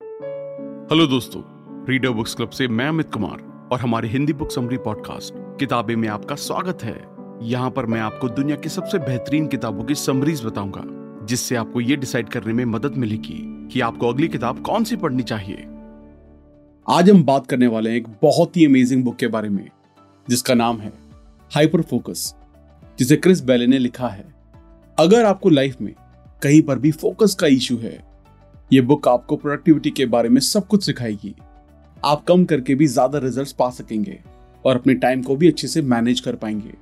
Hello दोस्तों reader books club से मैं अमित कुमार और हमारे हिंदी बुक समरी पॉडकास्ट, किताबे में आपका स्वागत है। यहाँ पर मैं आपको दुनिया की सबसे बेहतरीन किताबों की समरीज बताऊँगा, जिससे आपको ये डिसाइड करने में मदद मिलेगी कि आपको अगली किताब कौन सी पढ़नी चाहिए। आज हम बात करने वाले हैं एक बहुत ही अमेजिंग बुक के बारे में, जिसका नाम है हाइपर फोकस जिसे क्रिस बेले ने लिखा है। अगर आपको लाइफ में कहीं पर भी फोकस का इशू है ये बुक आपको प्रोडक्टिविटी के बारे में सब कुछ सिखाएगी। आप कम करके भी ज़्यादा रिजल्ट्स पा सकेंगे और अपने टाइम को भी अच्छे से मैनेज कर पाएँगे।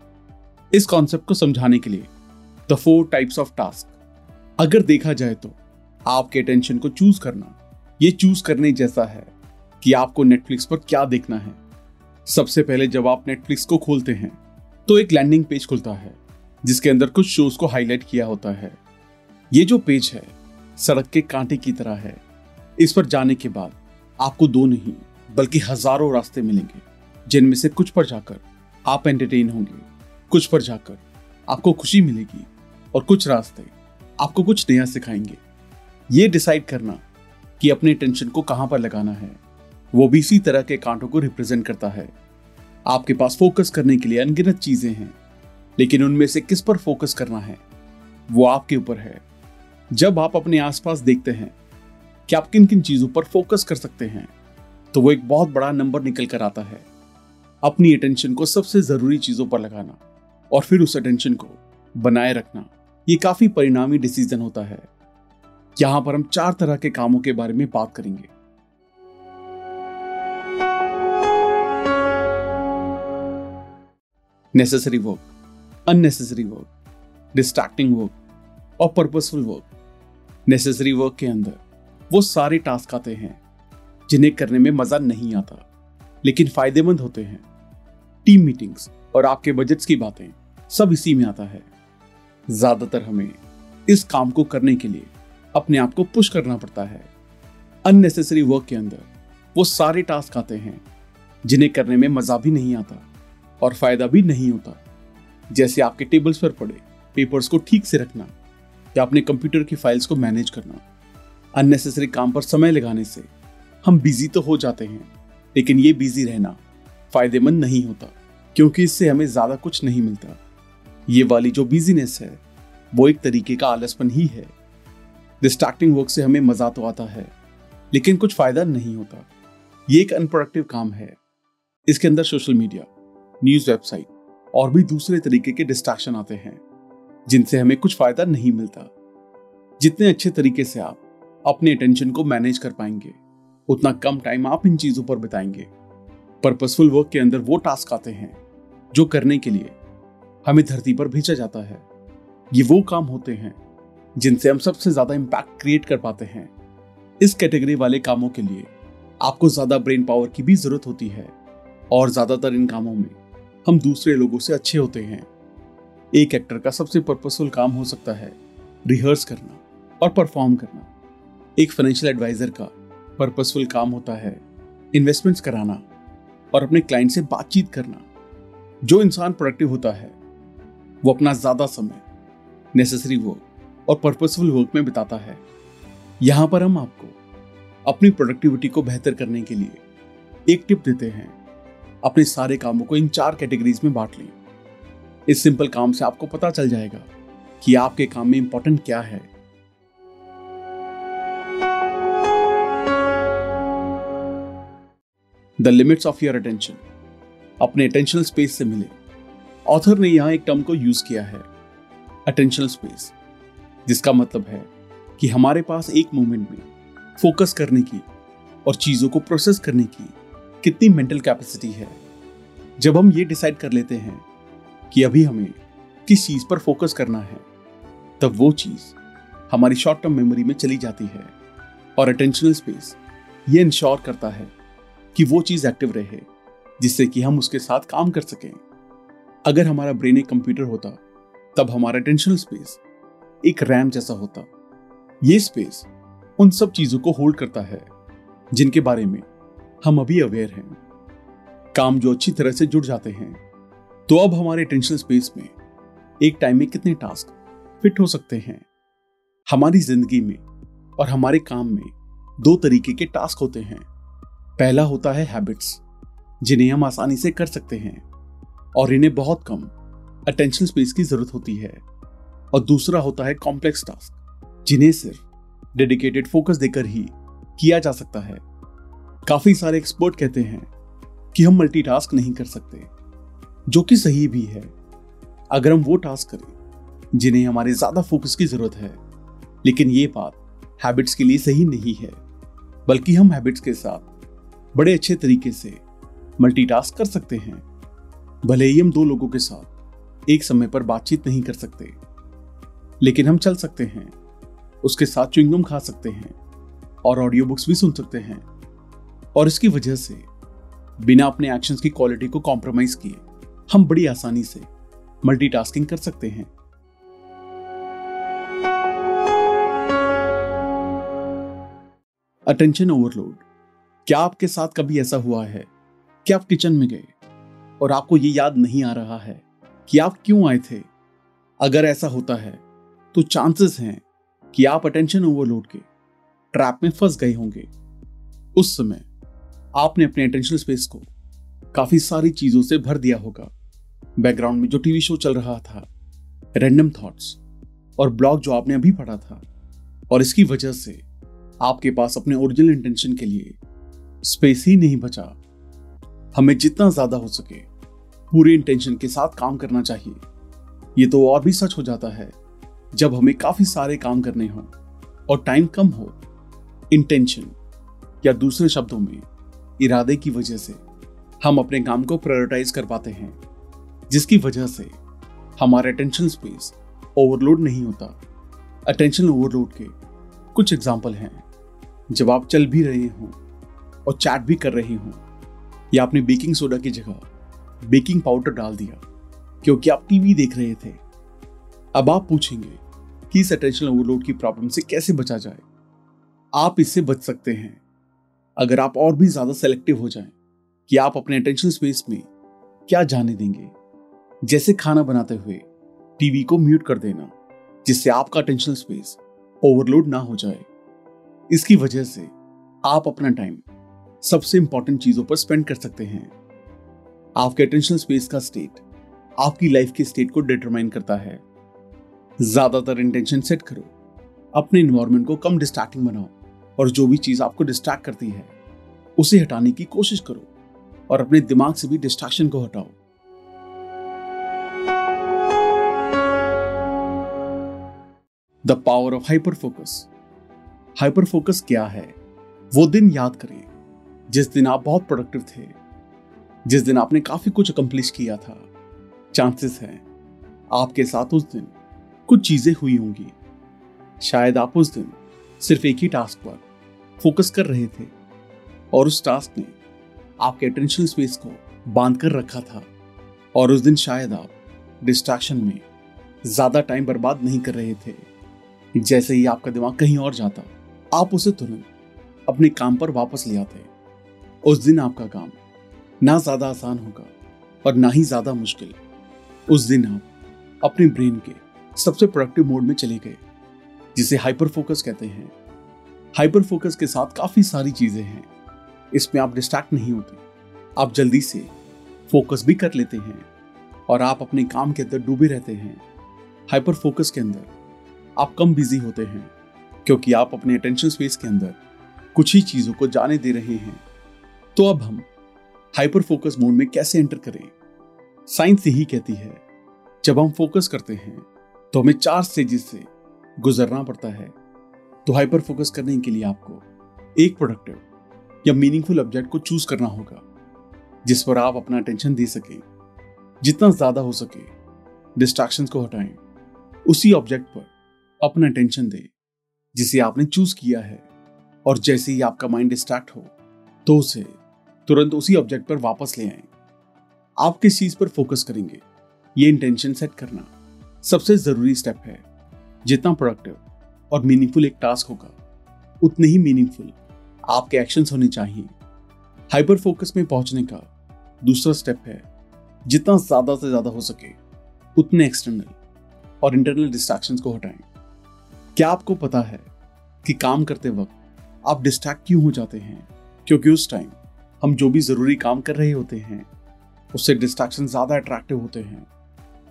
इस कॉन्सेप्ट को समझाने के लिए the four types of task अगर देखा जाए तो आपके अटेंशन को चूज़ करना, ये चूज़ करने जैसा है कि आपको नेटफ्लिक्स पर क्या देखना है। सबसे पहले जब आप नेटफ्लिक्स को खोलते हैं तो एक लैंडिंग पेज खुलता है, जिसके अंदर कुछ शोज़ को हाईलाइट किया होता है। ये जो पेज है सड़क के कांटे की तरह है। इस पर जाने के बाद आपको दो नहीं, बल्कि हज़ारों रास्ते मिलेंगे, जिनमें से कुछ पर जाकर आप एंटरटेन होंगे। कुछ पर जाकर आपको खुशी मिलेगी और कुछ रास्ते आपको कुछ नया सिखाएँगे। ये डिसाइड करना कि अपने टेंशन को कहाँ पर लगाना है, वो भी इसी तरह के कांटों को रिप्रेजेंट करता है। आपके पास फोकस करने के लिए अनगिनत चीज़ें हैं, लेकिन उनमें से किस पर फोकस करना है, वो आपके ऊपर है। जब आप अपने आसपास देखते हैं कि आप किन किन चीज़ों पर फोकस कर सकते हैं तो वो एक बहुत बड़ा नंबर निकल कर आता है। अपनी अटेंशन को सबसे ज़रूरी चीज़ों पर लगाना और फिर उस अटेंशन को बनाए रखना, ये काफ़ी परिणामी डिसीज़न होता है। यहाँ पर हम चार तरह के कामों के बारे में बात करेंगे। Necessary work unnecessary work distracting work और पर्पसफुल वर्क नेसेसरी वर्क के अंदर, वो सारे टास्क आते हैं, जिन्हें करने में मज़ा नहीं आता, लेकिन फ़ायदेमंद होते हैं। टीम मीटिंग्स और आपके बजट्स की बातें, सब इसी में आता है। ज़्यादातर हमें इस काम को करने के लिए अपने आप को पुश करना पड़ता है। अननेसेसरी वर्क के अंदर, वो सारे टास्क आते हैं, जिन्हें करने में मज़ा भी नहीं आता और फ़ायदा भी नहीं होता। जैसे आपके टेबल्स पर पड़े पेपर्स को ठीक से रखना या अपने कंप्यूटर की फाइल्स को मैनेज करना। अननेसेसरी काम पर समय लगाने से हम बिज़ी तो हो जाते हैं, लेकिन ये बिज़ी रहना फ़ायदेमंद नहीं होता, क्योंकि इससे हमें ज़्यादा कुछ नहीं मिलता। ये वाली जो बिजीनेस है, वो एक तरीके का आलसपन ही है। डिस्ट्रैक्टिंग वर्क से हमें मज़ा तो आता है, लेकिन कुछ फ़ायदा नहीं होता। ये एक अनप्रोडक्टिव काम है। इसके अंदर सोशल मीडिया न्यूज़ वेबसाइट और भी दूसरे तरीके के डिस्ट्रैक्शन आते हैं। जिनसे हमें कुछ फ़ायदा नहीं मिलता। जितने अच्छे तरीके से आप अपने अटेंशन को मैनेज कर पाएँगे, उतना कम टाइम आप इन चीज़ों पर बिताएँगे। पर्पसफुल वर्क के अंदर वो टास्क आते हैं, जो करने के लिए हमें धरती पर भेजा जाता है। ये वो काम होते हैं, जिनसे हम सबसे ज़्यादा इंपैक्ट क्रिएट कर पाते हैं। इस कैटेगरी वाले कामों के लिए आपको ज़्यादा ब्रेन पावर की भी ज़रूरत होती है, और ज़्यादातर इन कामों में हम दूसरे लोगों से अच्छे होते हैं। एक एक्टर का सबसे पर्पसफुल काम हो सकता है रिहर्स करना और परफॉर्म करना। एक फाइनेंशियल एडवाइजर का पर्पसफुल काम होता है इन्वेस्टमेंट्स कराना और अपने क्लाइंट से बातचीत करना। जो इंसान प्रोडक्टिव होता है, वो अपना ज़्यादा समय नेसेसरी वर्क और पर्पसफुल वर्क में बिताता है। यहाँ पर हम आपको अपनी प्रोडक्टिविटी को बेहतर करने के लिए एक टिप देते हैं। अपने सारे कामों को इन चार कैटेगरीज में बांट लें। इस सिंपल काम से आपको पता चल जाएगा कि आपके काम में इंपॉर्टेंट क्या है। The limits of your attention अपने अटेंशनल स्पेस से मिले। ऑथर ने यहाँ एक टर्म को यूज़ किया है अटेंशनल स्पेस जिसका मतलब है कि हमारे पास एक मोमेंट में फोकस करने की और चीज़ों को प्रोसेस करने की कितनी मेंटल कैपेसिटी है। जब हम ये डिसाइड कर लेते हैं कि अभी हमें किस चीज़ पर फोकस करना है, तब वो चीज़ हमारी शॉर्ट टर्म मेमोरी में चली जाती है और अटेंशनल स्पेस ये इंश्योर करता है कि वो चीज़ एक्टिव रहे, जिससे कि हम उसके साथ काम कर सकें। अगर हमारा ब्रेन एक कंप्यूटर होता, तब हमारा अटेंशनल स्पेस एक रैम जैसा होता। ये स्पेस उन सब चीज़ों को होल्ड करता है, जिनके बारे में हम अभी अवेयर हैं। काम जो अच्छी तरह से जुड़ जाते हैं तो अब हमारे टेंशन स्पेस में एक टाइम में कितने टास्क फिट हो सकते हैं? हमारी ज़िंदगी में और हमारे काम में दो तरीके के टास्क होते हैं। पहला होता है हैबिट्स जिन्हें हम आसानी से कर सकते हैं और इन्हें बहुत कम अटेंशन स्पेस की ज़रूरत होती है। और दूसरा होता है कॉम्प्लेक्स टास्क जिन्हें सिर्फ़ डेडिकेटेड फोकस देकर ही किया जा सकता है। काफ़ी सारे एक्सपर्ट कहते हैं कि हम मल्टीटास्क नहीं कर सकते। जो कि सही भी है। अगर हम वो टास्क करें, जिन्हें हमारे ज़्यादा फोकस की ज़रूरत है, लेकिन ये बात हैबिट्स के लिए सही नहीं है, बल्कि हम हैबिट्स के साथ बड़े अच्छे तरीके से मल्टीटास्क कर सकते हैं। भले ही हम दो लोगों के साथ एक समय पर बातचीत नहीं कर सकते, लेकिन हम चल सकते हैं, उसके साथ च्विंगम खा सकते हैं, और ऑडियो बुक्स भी सुन सकते हैं। और इसकी वजह से बिना अपने एक्शंस की क्वालिटी को कॉम्प्रोमाइज किए हम बड़ी आसानी से मल्टीटास्किंग कर सकते हैं। अटेंशन ओवरलोड क्या आपके साथ कभी ऐसा हुआ है? कि आप किचन में गए और आपको ये याद नहीं आ रहा है कि आप क्यों आए थे? अगर ऐसा होता है तो चांसेस हैं कि आप अटेंशन ओवरलोड के ट्रैप में फंस गए होंगे। उस समय आपने अपने अटेंशन स्पेस को काफ़ी सारी चीज़ों से भर दिया होगा। बैकग्राउंड में जो टीवी शो चल रहा था रैंडम थॉट्स और ब्लॉग जो आपने अभी पढ़ा था, और इसकी वजह से आपके पास अपने ओरिजिनल इंटेंशन के लिए स्पेस ही नहीं बचा। हमें जितना ज़्यादा हो सके पूरे इंटेंशन के साथ काम करना चाहिए। ये तो और भी सच हो जाता है, जब हमें काफ़ी सारे काम करने हों, और टाइम कम हो इंटेंशन या दूसरे शब्दों में इरादे की वजह से हम अपने काम को प्रायोरिटाइज कर पाते हैं। जिसकी वजह से हमारा अटेंशन स्पेस ओवरलोड नहीं होता। अटेंशन ओवरलोड के कुछ एग्ज़ाम्पल हैं। जब आप चल भी रहे हों और चैट भी कर रहे हों, या आपने बेकिंग सोडा की जगह बेकिंग पाउडर डाल दिया, क्योंकि आप टीवी देख रहे थे, अब आप पूछेंगे कि इस अटेंशन ओवरलोड की प्रॉब्लम से कैसे बचा जाए? आप इससे बच सकते हैं। अगर आप और भी ज़्यादा सेलेक्टिव हो जाएँ, कि आप अपने अटेंशन स्पेस में क्या जाने देंगे? जैसे खाना बनाते हुए टीवी को म्यूट कर देना, जिससे आपका अटेंशन स्पेस ओवरलोड ना हो जाए। इसकी वजह से आप अपना टाइम सबसे इंपॉर्टेंट चीज़ों पर स्पेंड कर सकते हैं। आपके अटेंशन स्पेस का स्टेट आपकी लाइफ के स्टेट को डिटरमाइन करता है। ज़्यादातर इंटेंशन सेट करो, अपने इन्वायरमेंट को कम डिस्ट्रैक्टिंग बनाओ और जो भी चीज़ आपको डिस्ट्रैक्ट करती है, उसे हटाने की कोशिश करो और अपने दिमाग से भी डिस्ट्रैक्शन को हटाओ। The power of hyper focus hyper focus क्या है? वो दिन याद करें जिस दिन आप बहुत प्रोडक्टिव थे, जिस दिन आपने काफ़ी कुछ अकम्प्लिश किया था चांसेस हैं आपके साथ उस दिन कुछ चीज़ें हुई होंगी। शायद आप उस दिन सिर्फ़ एक ही टास्क पर फोकस कर रहे थे और उस टास्क ने आपके अटेंशन स्पेस को बाँध कर रखा था और उस दिन शायद आप डिस्ट्रैक्शन में ज़्यादा टाइम बर्बाद नहीं कर रहे थे। जैसे ही आपका दिमाग कहीं और जाता, आप उसे तुरंत अपने काम पर वापस ले आते उस दिन आपका काम ना ज़्यादा आसान होगा और ना ही ज़्यादा मुश्किल। उस दिन आप अपने ब्रेन के सबसे प्रोडक्टिव मोड में चले गए, जिसे हाइपर फोकस कहते हैं। हाइपर फोकस के साथ काफ़ी सारी चीज़ें हैं। इसमें आप डिस्ट्रैक्ट नहीं होते। आप जल्दी से फोकस भी कर लेते हैं और आप अपने काम के अंदर डूबे रहते हैं। हाइपर फोकस के अंदर आप कम बिज़ी होते हैं, क्योंकि आप अपने अटेंशन स्पेस के अंदर कुछ ही चीज़ों को जाने दे रहे हैं। तो अब हम हाइपर फोकस मोड में कैसे एंटर करें? साइंस यही कहती है, जब हम फोकस करते हैं तो हमें चार स्टेजेस से गुजरना पड़ता है। तो हाइपर फोकस करने के लिए आपको एक प्रोडक्टिव या मीनिंगफुल ऑब्जेक्ट को चूज़ करना होगा, जिस पर आप अपना अटेंशन दे सकें। जितना ज़्यादा हो सके डिस्ट्रैक्शंस को हटाएँ, उसी ऑब्जेक्ट पर अपना अटेंशन दे, जिसे आपने चूज़ किया है। और जैसे ही आपका माइंड डिस्ट्रैक्ट हो तो उसे तुरंत उसी ऑब्जेक्ट पर वापस ले आए। आप किस चीज़ पर फोकस करेंगे? ये इंटेंशन सेट करना सबसे ज़रूरी स्टेप है। जितना प्रोडक्टिव और मीनिंगफुल एक टास्क होगा, उतने ही मीनिंगफुल आपके एक्शंस होने चाहिए। हाइपर फोकस में पहुँचने का दूसरा स्टेप है। जितना ज़्यादा से ज़्यादा हो सके, उतने एक्सटर्नल और इंटरनल डिस्ट्रैक्शंस को हटाएँ। क्या आपको पता है कि काम करते वक्त आप डिस्ट्रैक्ट क्यों हो जाते हैं? क्योंकि उस टाइम हम जो भी ज़रूरी काम कर रहे होते हैं, उससे डिस्ट्रैक्शन ज़्यादा अट्रैक्टिव होते हैं।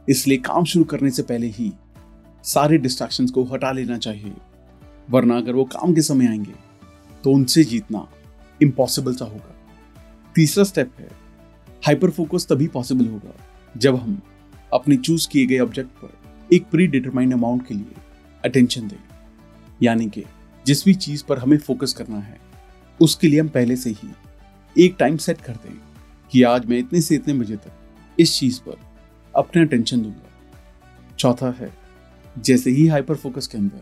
इसलिए काम शुरू करने से पहले ही सारे डिस्ट्रैक्शंस को हटा लेना चाहिए। वरना अगर वो काम के समय आएँगे तो उनसे जीतना इम्पॉसिबल सा होगा। तीसरा स्टेप है हाइपर फोकस तभी पॉसिबल होगा जब हम अपने चूज़ किए गए ऑब्जेक्ट पर एक प्री डिटरमाइंड अमाउंट के लिए अटेंशन दें। यानी कि जिस भी चीज़ पर हमें फोकस करना है, उसके लिए हम पहले से ही एक टाइम सेट कर दें कि आज मैं इतने से इतने बजे तक इस चीज़ पर अपना अटेंशन दूँगा। चौथा है, जैसे ही हाइपर फोकस के अंदर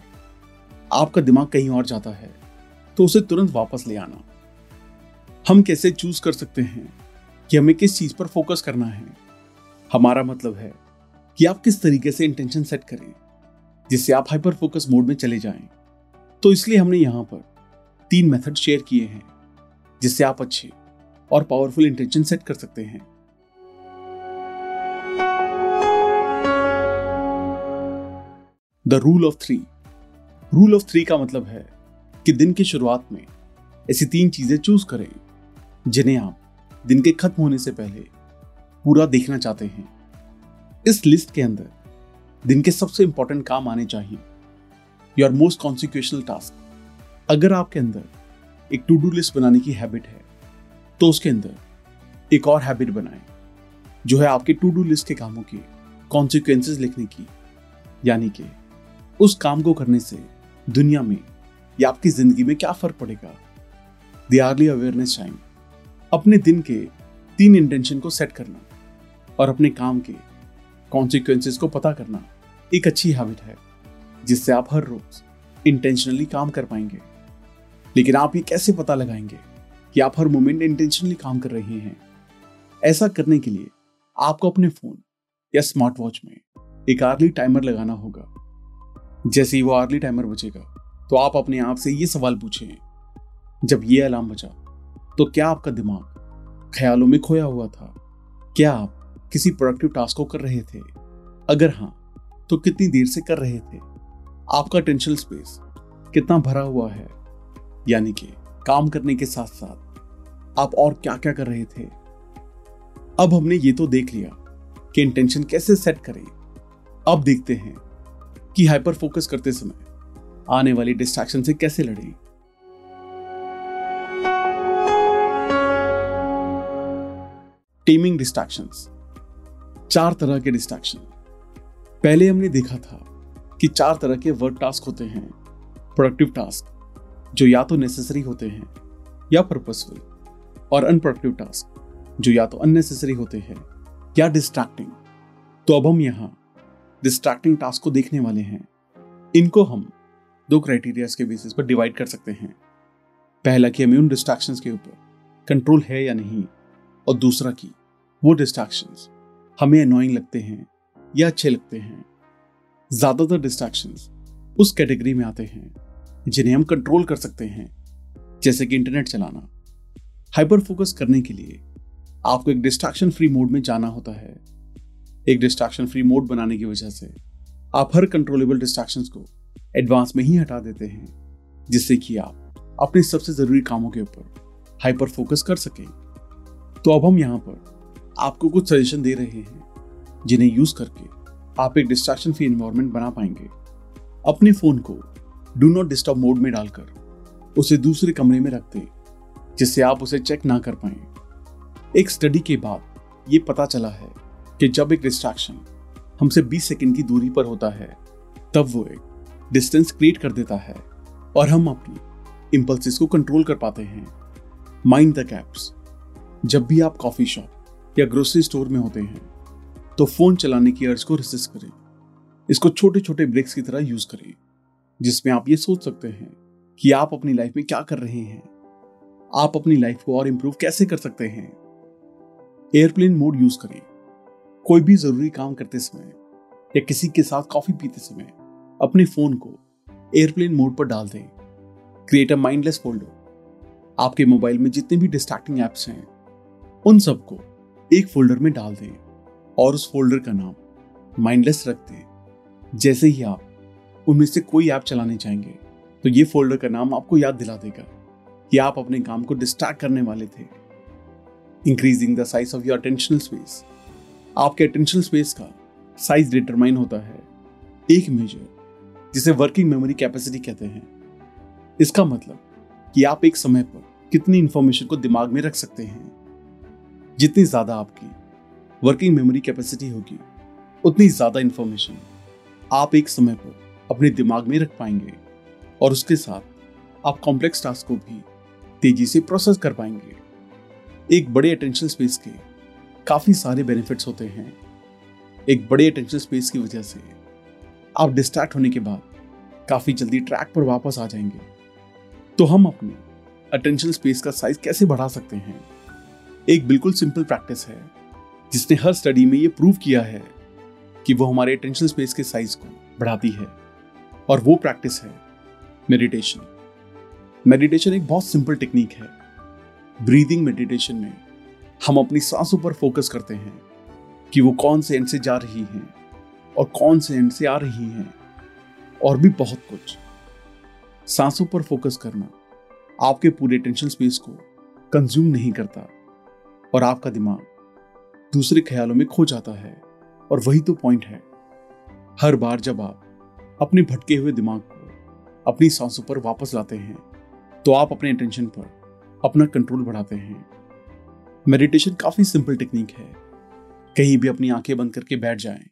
आपका दिमाग कहीं और जाता है तो उसे तुरंत वापस ले आना। हम कैसे चूज़ कर सकते हैं कि हमें किस चीज़ पर फोकस करना है? हमारा मतलब है कि आप किस तरीके से इंटेंशन सेट करें। जिससे आप हाइपर फोकस मोड में चले जाएँ। तो इसलिए हमने यहाँ पर तीन मेथड शेयर किए हैं, जिससे आप अच्छे और पावरफुल इंटेंशन सेट कर सकते हैं। The rule of three rule of three का मतलब है कि दिन की शुरुआत में ऐसी तीन चीज़ें चूज़ करें, जिन्हें आप दिन के खत्म होने से पहले पूरा देखना चाहते हैं। इस लिस्ट के अंदर दिन के सबसे इंपॉर्टेंट काम आने चाहिए। योर मोस्ट कॉन्सिक्वेशनल टास्क अगर आपके अंदर एक टू डू लिस्ट बनाने की हैबिट है तो उसके अंदर एक और हैबिट बनाएँ, जो है आपके टू डू लिस्ट के कामों के कॉन्सिक्वेंसेज लिखने की। यानी कि उस काम को करने से दुनिया में या आपकी ज़िंदगी में क्या फ़र्क पड़ेगा? द आर्ली अवेयरनेस टाइम अपने दिन के तीन इंटेंशन को सेट करना और अपने काम के कॉन्सिक्वेंसेस को पता करना। एक अच्छी हैबिट है, जिससे आप हर रोज इंटेंशनली काम कर पाएँगे। लेकिन आप ये कैसे पता लगाएँगे कि आप हर मोमेंट इंटेंशनली काम कर रहे हैं? ऐसा करने के लिए आपको अपने फ़ोन या स्मार्ट वॉच में एक आर्ली टाइमर लगाना होगा। जैसे ही वो आर्ली टाइमर बचेगा तो आप अपने आप से ये सवाल पूछें, जब ये अलार्म बजा तो क्या आपका दिमाग ख्यालों में खोया हुआ था? क्या आप किसी प्रोडक्टिव टास्क को कर रहे थे? अगर हाँ तो कितनी देर से कर रहे थे? आपका टेंशन स्पेस कितना भरा हुआ है? यानी कि काम करने के साथ साथ आप और क्या क्या कर रहे थे? अब हमने ये तो देख लिया कि इंटेंशन कैसे सेट करें। अब देखते हैं कि हाइपर फोकस करते समय आने वाली डिस्ट्रैक्शन से कैसे लड़ें। टीमिंग डिस्ट्रैक्शंस चार तरह के डिस्ट्रैक्शन पहले हमने देखा था कि चार तरह के वर्क टास्क होते हैं प्रोडक्टिव टास्क जो या तो नेसेसरी होते हैं या पर्पसफुल और अनप्रोडक्टिव टास्क जो या तो अननेसेसरी होते हैं या डिस्ट्रैक्टिंग तो अब हम यहाँ डिस्ट्रैक्टिंग टास्क को देखने वाले हैं। इनको हम दो क्राइटेरियाज के बेसिस पर डिवाइड कर सकते हैं। पहला कि हमें उन डिस्ट्रैक्शंस के ऊपर कंट्रोल है या नहीं, और दूसरा कि वो डिस्ट्रैक्शंस हमें अनोइंग लगते हैं या अच्छे लगते हैं। ज़्यादातर डिस्ट्रैक्शंस उस कैटेगरी में आते हैं, जिन्हें हम कंट्रोल कर सकते हैं, जैसे कि इंटरनेट चलाना। हाइपर फोकस करने के लिए आपको एक डिस्ट्रैक्शन फ्री मोड में जाना होता है। एक डिस्ट्रैक्शन फ्री मोड बनाने की वजह से आप हर कंट्रोलेबल डिस्ट्रैक्शंस को एडवांस में ही हटा देते हैं, जिससे कि आप अपने सबसे ज़रूरी कामों के ऊपर हाइपर फोकस कर सकें। तो अब हम यहाँ पर आपको कुछ सजेशन दे रहे हैं। जिन्हें यूज़ करके आप एक डिस्ट्रैक्शन फ्री इन्वायरमेंट बना पाएँगे। अपने फ़ोन को डू नॉट डिस्टर्ब मोड में डालकर उसे दूसरे कमरे में रख दें, जिससे आप उसे चेक ना कर पाए। एक स्टडी के बाद ये पता चला है कि जब एक डिस्ट्रैक्शन हमसे 20 सेकंड की दूरी पर होता है, तब वो एक डिस्टेंस क्रिएट कर देता है और हम अपनी इम्पल्सिस को कंट्रोल कर पाते हैं। माइंड द कैप्स जब भी आप कॉफ़ी शॉप या ग्रोसरी स्टोर में होते हैं तो फ़ोन चलाने की अर्ज़ को रिसिस्ट करें। इसको छोटे छोटे ब्रेक्स की तरह यूज़ करें, जिसमें आप ये सोच सकते हैं कि आप अपनी लाइफ में क्या कर रहे हैं। आप अपनी लाइफ को और इंप्रूव कैसे कर सकते हैं। एयरप्लेन मोड यूज़ करें। कोई भी ज़रूरी काम करते समय या किसी के साथ कॉफ़ी पीते समय अपने फ़ोन को एयरप्लेन मोड पर डाल दें। क्रिएट अ माइंडलेस फोल्डर आपके मोबाइल में जितने भी डिस्ट्रैक्टिंग एप्स हैं, उन सबको एक फोल्डर में डाल दें। और उस फोल्डर का नाम माइंडलेस रखते दें जैसे ही आप, उनमें से कोई ऐप चलाने चाहेंगे तो ये फोल्डर का नाम आपको याद दिला देगा कि आप अपने काम को डिस्ट्रैक्ट करने वाले थे। Increasing the size of your attentional space आपके अटेंशनल स्पेस का साइज़ डिटरमाइन होता है एक मेजर जिसे वर्किंग मेमोरी कैपेसिटी कहते हैं। इसका मतलब कि आप एक समय पर कितनी इंफॉर्मेशन को दिमाग में रख सकते हैं। जितनी ज़्यादा आपकी वर्किंग मेमोरी कैपेसिटी होगी। उतनी ज़्यादा इंफॉर्मेशन आप एक समय पर अपने दिमाग में रख पाएँगे और उसके साथ आप कॉम्प्लेक्स टास्क को भी तेज़ी से प्रोसेस कर पाएँगे। एक बड़े अटेंशन स्पेस के काफ़ी सारे बेनिफिट्स होते हैं। एक बड़े अटेंशन स्पेस की वजह से आप डिस्ट्रैक्ट होने के बाद काफ़ी जल्दी ट्रैक पर वापस आ जाएँगे। तो हम अपने अटेंशन स्पेस का साइज़ कैसे बढ़ा सकते हैं? एक बिल्कुल सिंपल प्रैक्टिस है। जिसने हर स्टडी में ये प्रूव किया है कि वो हमारे अटेंशन स्पेस के साइज़ को बढ़ाती है। और वो प्रैक्टिस है मेडिटेशन मेडिटेशन एक बहुत सिंपल टेक्निक है। ब्रीदिंग मेडिटेशन में हम अपनी सांसों पर फोकस करते हैं कि वो कौन से एंड से जा रही हैं और कौन से एंड से आ रही हैं और भी बहुत कुछ। सांसों पर फोकस करना आपके पूरे टेंशन स्पेस को कंज्यूम नहीं करता और आपका दिमाग दूसरे ख्यालों में खो जाता है। और वही तो पॉइंट है। हर बार जब आप अपने भटके हुए दिमाग को अपनी सांसों पर वापस लाते हैं तो आप अपने अटेंशन पर अपना कंट्रोल बढ़ाते हैं। मेडिटेशन काफ़ी सिंपल टेक्निक है। कहीं भी अपनी आँखें बंद करके बैठ जाएँ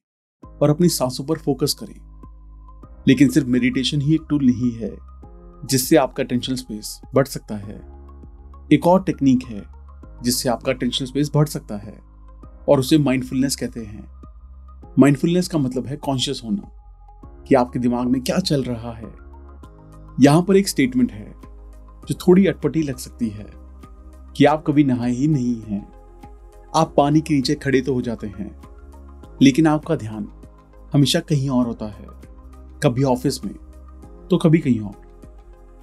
और अपनी सांसों पर फोकस करें। लेकिन सिर्फ़ मेडिटेशन ही एक टूल नहीं है, जिससे आपका टेंशन स्पेस बढ़ सकता है। एक और टेक्निक है, जिससे आपका टेंशन स्पेस बढ़ सकता है। और उसे माइंडफुलनेस कहते हैं। माइंडफुलनेस का मतलब है कॉन्शियस होना, कि आपके दिमाग में क्या चल रहा है। यहाँ पर एक स्टेटमेंट है, जो थोड़ी अटपटी लग सकती है, कि आप कभी नहाए ही नहीं हैं। आप पानी के नीचे खड़े तो हो जाते हैं, लेकिन आपका ध्यान हमेशा कहीं और होता है, कभी ऑफ़िस में तो कभी कहीं और।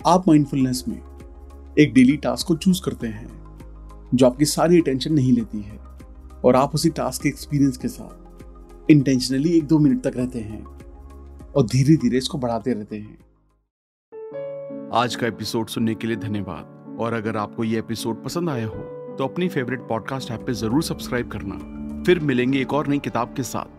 आप माइंडफुलनेस में एक डेली टास्क को चूज़ करते हैं, जो आपकी सारी अटेंशन नहीं लेती है। और आप उसी टास्क के एक्सपीरियंस के साथ इंटेंशनली एक दो मिनट तक रहते हैं और धीरे धीरे इसको बढ़ाते रहते हैं। आज का एपिसोड सुनने के लिए धन्यवाद। और अगर आपको ये एपिसोड पसंद आया हो तो अपनी फेवरेट पॉडकास्ट ऐप पे ज़रूर सब्सक्राइब करना। फिर मिलेंगे एक और नई किताब के साथ।